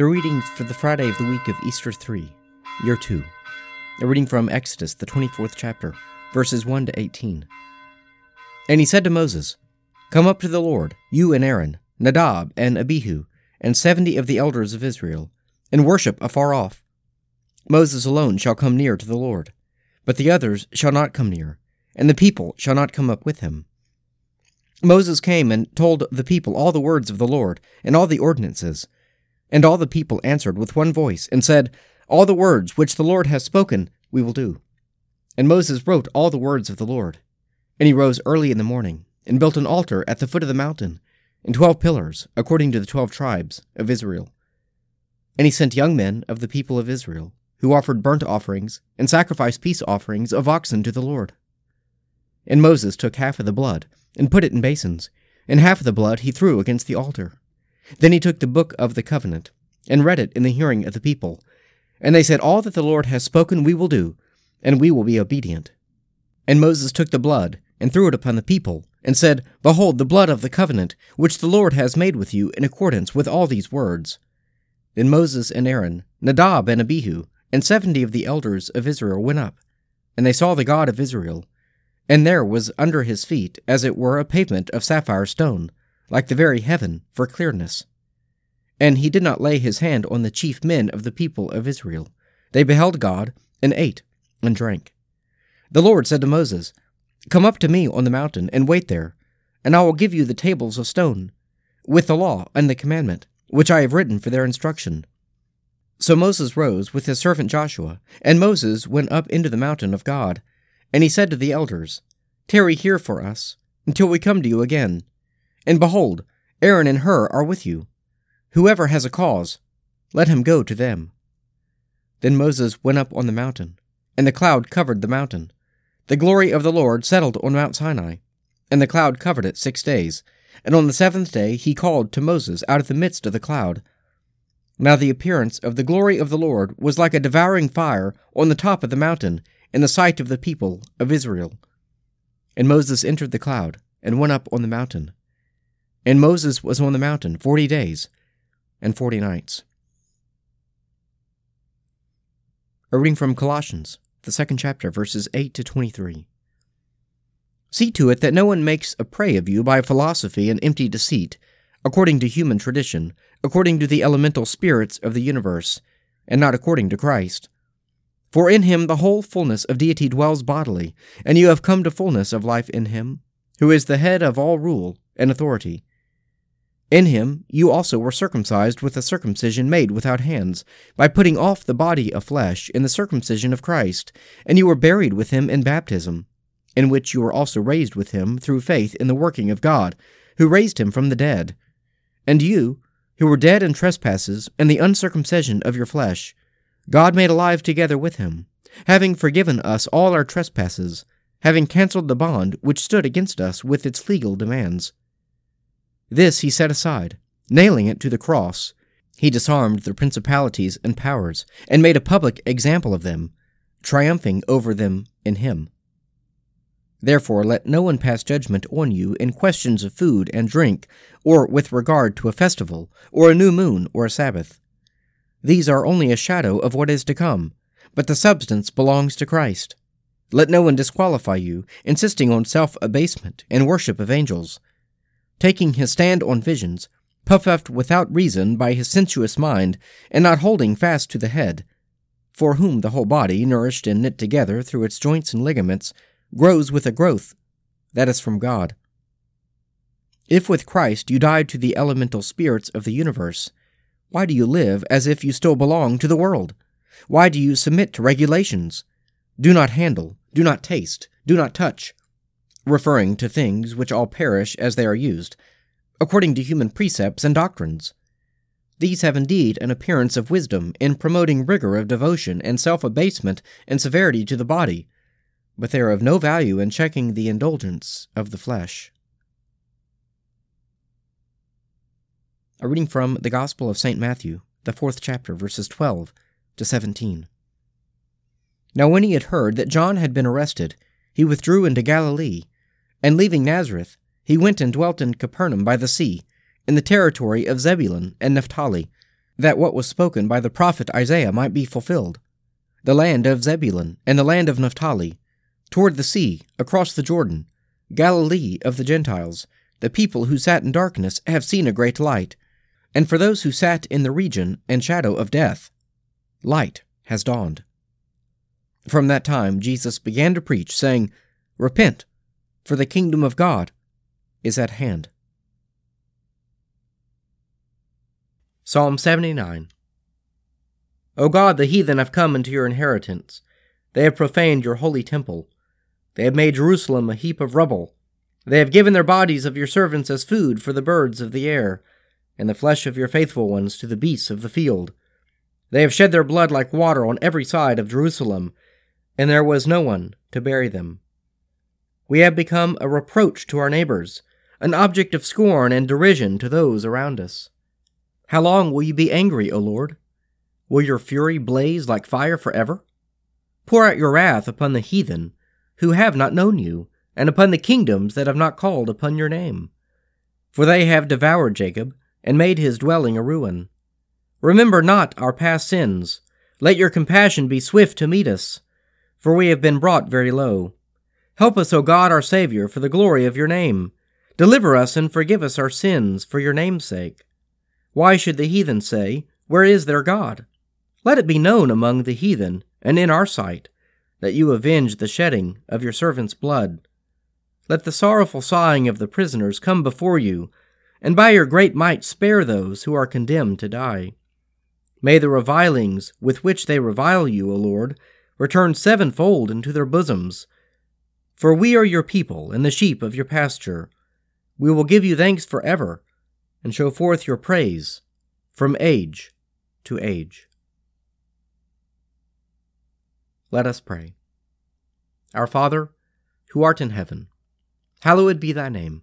The readings for the Friday of the week of Easter 3, Year 2. A reading from Exodus, the 24th chapter, verses 1 to 18. And he said to Moses, Come up to the Lord, you and Aaron, Nadab and Abihu, and seventy of the elders of Israel, and worship afar off. Moses alone shall come near to the Lord, but the others shall not come near, and the people shall not come up with him. Moses came and told the people all the words of the Lord, and all the ordinances. And all the people answered with one voice, and said, All the words which the Lord has spoken, we will do. And Moses wrote all the words of the Lord. And he rose early in the morning, and built an altar at the foot of the mountain, and twelve pillars, according to the twelve tribes of Israel. And he sent young men of the people of Israel, who offered burnt offerings, and sacrificed peace offerings of oxen to the Lord. And Moses took half of the blood, and put it in basins, and half of the blood he threw against the altar. Then he took the book of the covenant, and read it in the hearing of the people. And they said, All that the Lord has spoken we will do, and we will be obedient. And Moses took the blood, and threw it upon the people, and said, Behold the blood of the covenant, which the Lord has made with you in accordance with all these words. Then Moses and Aaron, Nadab and Abihu, and seventy of the elders of Israel went up, and they saw the God of Israel, and there was under his feet as it were a pavement of sapphire stone, like the very heaven, for clearness. And he did not lay his hand on the chief men of the people of Israel. They beheld God, and ate, and drank. The Lord said to Moses, Come up to me on the mountain, and wait there, and I will give you the tables of stone, with the law and the commandment, which I have written for their instruction. So Moses rose with his servant Joshua, and Moses went up into the mountain of God, and he said to the elders, Tarry here for us, until we come to you again. And behold, Aaron and Hur are with you. Whoever has a cause, let him go to them. Then Moses went up on the mountain, and the cloud covered the mountain. The glory of the Lord settled on Mount Sinai, and the cloud covered it six days. And on the seventh day he called to Moses out of the midst of the cloud. Now the appearance of the glory of the Lord was like a devouring fire on the top of the mountain, in the sight of the people of Israel. And Moses entered the cloud, and went up on the mountain. And Moses was on the mountain forty days and forty nights. A reading from Colossians, the second chapter, verses 8 to 23. See to it that no one makes a prey of you by philosophy and empty deceit, according to human tradition, according to the elemental spirits of the universe, and not according to Christ for in him the whole fullness of deity dwells bodily, and you have come to fullness of life in him, who is the head of all rule and authority. In him you also were circumcised with a circumcision made without hands, by putting off the body of flesh in the circumcision of Christ, and you were buried with him in baptism, in which you were also raised with him through faith in the working of God, who raised him from the dead. And you, who were dead in trespasses and the uncircumcision of your flesh, God made alive together with him, having forgiven us all our trespasses, having cancelled the bond which stood against us with its legal demands. This he set aside, nailing it to the cross. He disarmed the principalities and powers, and made a public example of them, triumphing over them in him. Therefore, let no one pass judgment on you in questions of food and drink, or with regard to a festival, or a new moon, or a Sabbath these are only a shadow of what is to come, but the substance belongs to Christ. Let no one disqualify you, insisting on self abasement and worship of angels. Taking his stand on visions, puffed without reason by his sensuous mind, and not holding fast to the head, for whom the whole body, nourished and knit together through its joints and ligaments, grows with a growth that is from God. If with Christ you died to the elemental spirits of the universe, why do you live as if you still belong to the world? Why do you submit to regulations? Do not handle, do not taste, do not touch, referring to things which all perish as they are used, according to human precepts and doctrines. These have indeed an appearance of wisdom in promoting rigor of devotion and self abasement and severity to the body, but they are of no value in checking the indulgence of the flesh. A reading from the Gospel of St. Matthew, the fourth chapter, verses 12 to 17. Now, when he had heard that John had been arrested, he withdrew into Galilee, and leaving Nazareth, he went and dwelt in Capernaum by the sea, in the territory of Zebulun and Naphtali, that what was spoken by the prophet Isaiah might be fulfilled. The land of Zebulun and the land of Naphtali, toward the sea, across the Jordan, Galilee of the Gentiles, the people who sat in darkness have seen a great light, and for those who sat in the region and shadow of death, light has dawned. From that time Jesus began to preach, saying, Repent, for the kingdom of God is at hand. Psalm 79 O God, the heathen have come into your inheritance. They have profaned your holy temple. They have made Jerusalem a heap of rubble. They have given their bodies of your servants as food for the birds of the air, and the flesh of your faithful ones to the beasts of the field. They have shed their blood like water on every side of Jerusalem, and there was no one to bury them. We have become a reproach to our neighbors, an object of scorn and derision to those around us. How long will you be angry, O Lord? Will your fury blaze like fire forever? Pour out your wrath upon the heathen who have not known you, and upon the kingdoms that have not called upon your name. For they have devoured Jacob, and made his dwelling a ruin. Remember not our past sins. Let your compassion be swift to meet us, for we have been brought very low. Help us, O God our Saviour, for the glory of your name. Deliver us and forgive us our sins for your name's sake. Why should the heathen say, Where is their God? Let it be known among the heathen, and in our sight, that you avenge the shedding of your servants' blood. Let the sorrowful sighing of the prisoners come before you, and by your great might spare those who are condemned to die. May the revilings with which they revile you, O Lord, return sevenfold into their bosoms. For we are your people and the sheep of your pasture. We will give you thanks forever, and show forth your praise from age to age. Let us pray. Our Father, who art in heaven, hallowed be thy name.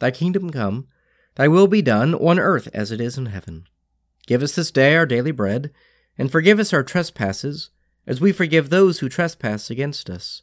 Thy kingdom come, thy will be done on earth as it is in heaven. Give us this day our daily bread, and forgive us our trespasses, as we forgive those who trespass against us.